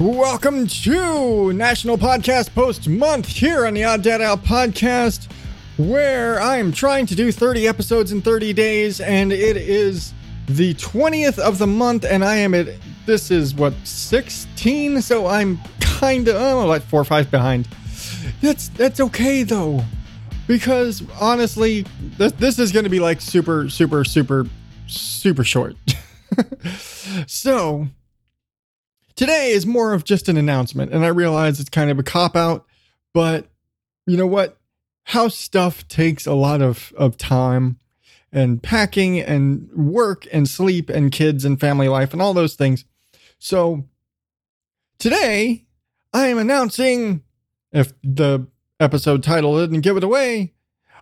Welcome to National Podcast Post Month here on the Odd Dad Out podcast, where I'm trying to do 30 episodes in 30 days, and it is the 20th of the month, and I am at this is what 16, so I'm kind of oh like four or five behind. That's that's okay though, because honestly, this this is going to be like super super super super short. so today is more of just an announcement, and I realize it's kind of a cop out, but you know what? House stuff takes a lot of, of time and packing and work and sleep and kids and family life and all those things. So today I am announcing, if the episode title didn't give it away,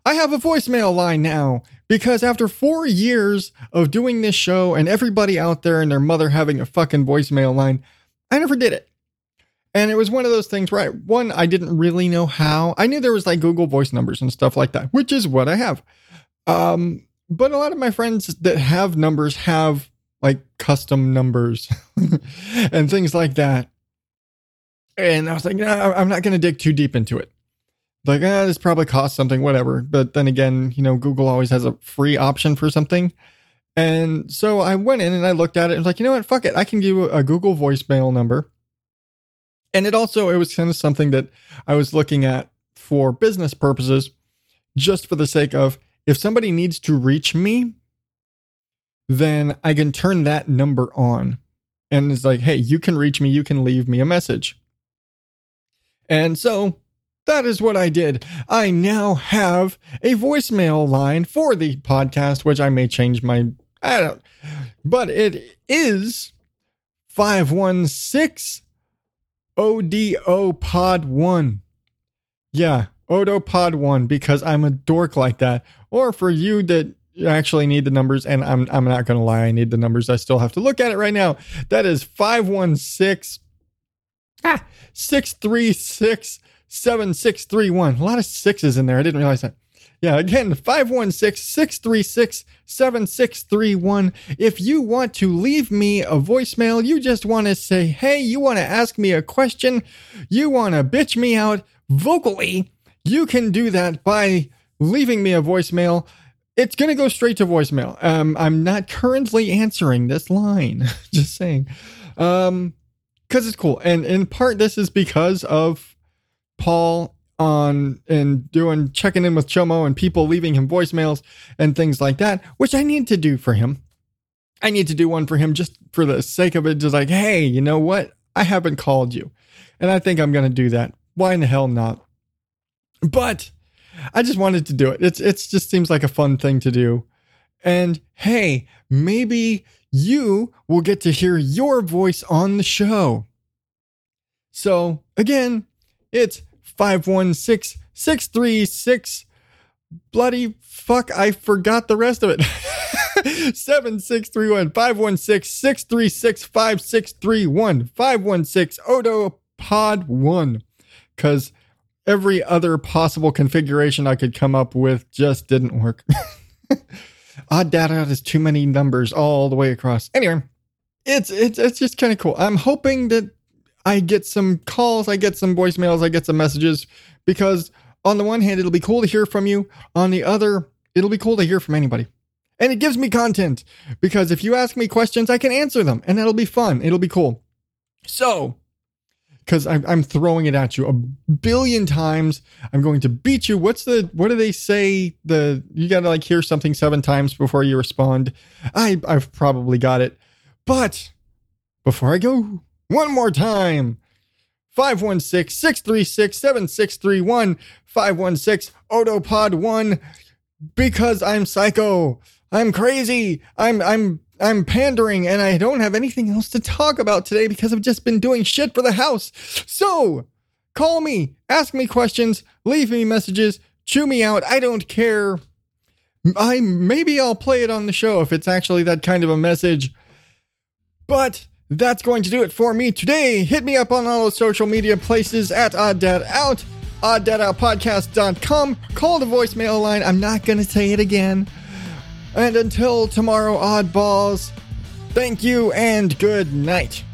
I have a voicemail line now because after four years of doing this show and everybody out there and their mother having a fucking voicemail line, I never did it. And it was one of those things I, one, I didn't really know how. I knew there was like Google voice numbers and stuff like that, which is what I have. Um, but a lot of my friends that have numbers have like custom numbers and things like that. And I was like, nah, I'm not going to dig too deep into it. Like, ah, this probably costs something, whatever. But then again, you know, Google always has a free option for something. And so I went in and I looked at it and was like, you know what? Fuck it. I can give a Google voicemail number. And it also, it was kind of something that I was looking at for business purposes, just for the sake of if somebody needs to reach me, then I can turn that number on. And it's like, hey, you can reach me, you can leave me a message. And so that is what I did. I now have a voicemail line for the podcast, which I may change my I don't, but it is 516 ODO Pod 1. Yeah, Odo Pod 1 because I'm a dork like that. Or for you that actually need the numbers, and I'm, I'm not going to lie, I need the numbers. I still have to look at it right now. That is 516 ah, 636 7631. A lot of sixes in there. I didn't realize that. Yeah, again, 516 636 7631. If you want to leave me a voicemail, you just want to say, hey, you want to ask me a question, you want to bitch me out vocally, you can do that by leaving me a voicemail. It's going to go straight to voicemail. Um, I'm not currently answering this line, just saying. Um, because it's cool. And in part, this is because of Paul on and doing checking in with Chomo and people leaving him voicemails and things like that, which I need to do for him. I need to do one for him just for the sake of it, just like, hey, you know what? I haven't called you. And I think I'm gonna do that. Why in the hell not? But I just wanted to do it. It's it's just seems like a fun thing to do. And hey, maybe you will get to hear your voice on the show. So again, it's 516 636 bloody fuck I forgot the rest of it. 7631 516 636 5631 516 Odo Pod 1 cuz every other possible configuration I could come up with just didn't work. Odd data is too many numbers all the way across. Anyway it's it's it's just kind of cool. I'm hoping that I get some calls, I get some voicemails, I get some messages because on the one hand, it'll be cool to hear from you. On the other, it'll be cool to hear from anybody. And it gives me content because if you ask me questions, I can answer them and that'll be fun. It'll be cool. So, because I'm, throwing it at you a billion times, I'm going to beat you. What's the, what do they say? The, you got to like hear something seven times before you respond. I, I've probably got it. But before I go one more time. 516 636 7631 516 Odo Pod 1 because I'm psycho. I'm crazy. I'm I'm I'm pandering and I don't have anything else to talk about today because I've just been doing shit for the house. So, call me, ask me questions, leave me messages, chew me out. I don't care. I maybe I'll play it on the show if it's actually that kind of a message. But that's going to do it for me today. Hit me up on all the social media places at Odd Dad Out, odddadoutpodcast.com. Call the voicemail line. I'm not going to say it again. And until tomorrow, oddballs, thank you and good night.